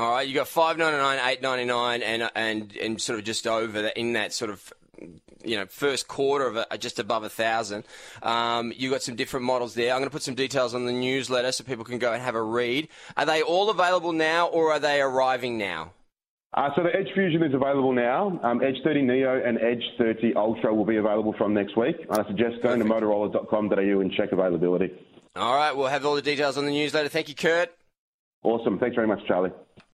All right, you got five ninety nine, eight ninety nine, and and and sort of just over the, in that sort of you know first quarter of a, just above a thousand. Um, you got some different models there. I'm going to put some details on the newsletter so people can go and have a read. Are they all available now, or are they arriving now? Uh, so the Edge Fusion is available now. Um, Edge 30 Neo and Edge 30 Ultra will be available from next week. I suggest going Perfect. to motorola.com.au and check availability. All right, we'll have all the details on the newsletter. Thank you, Kurt. Awesome. Thanks very much, Charlie.